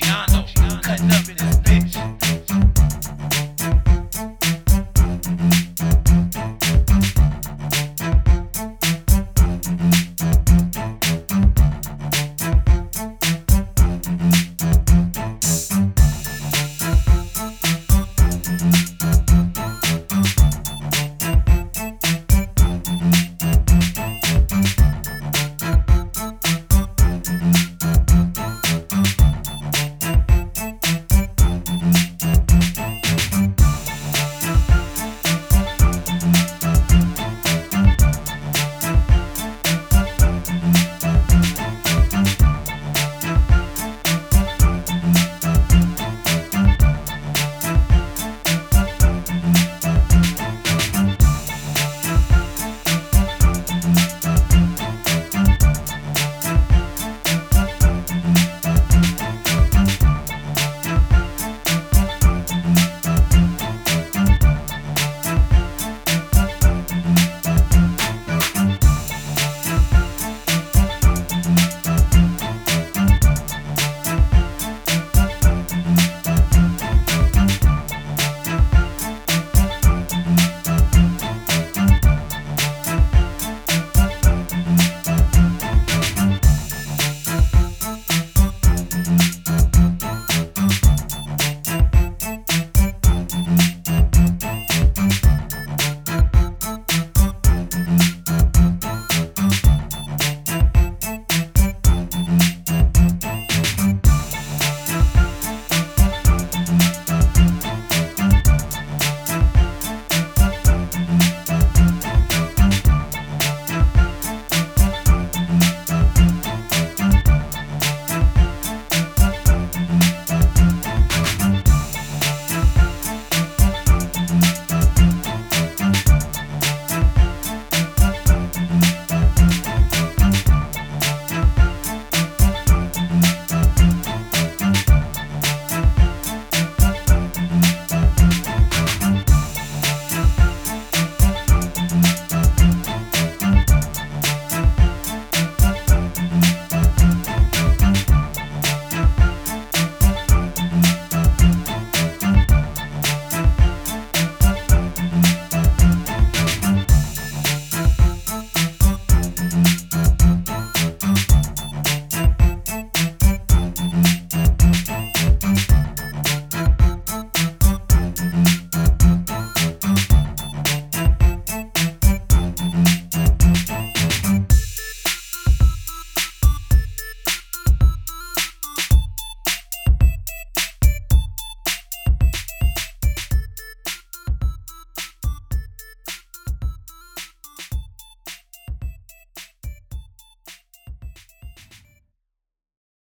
Gianna.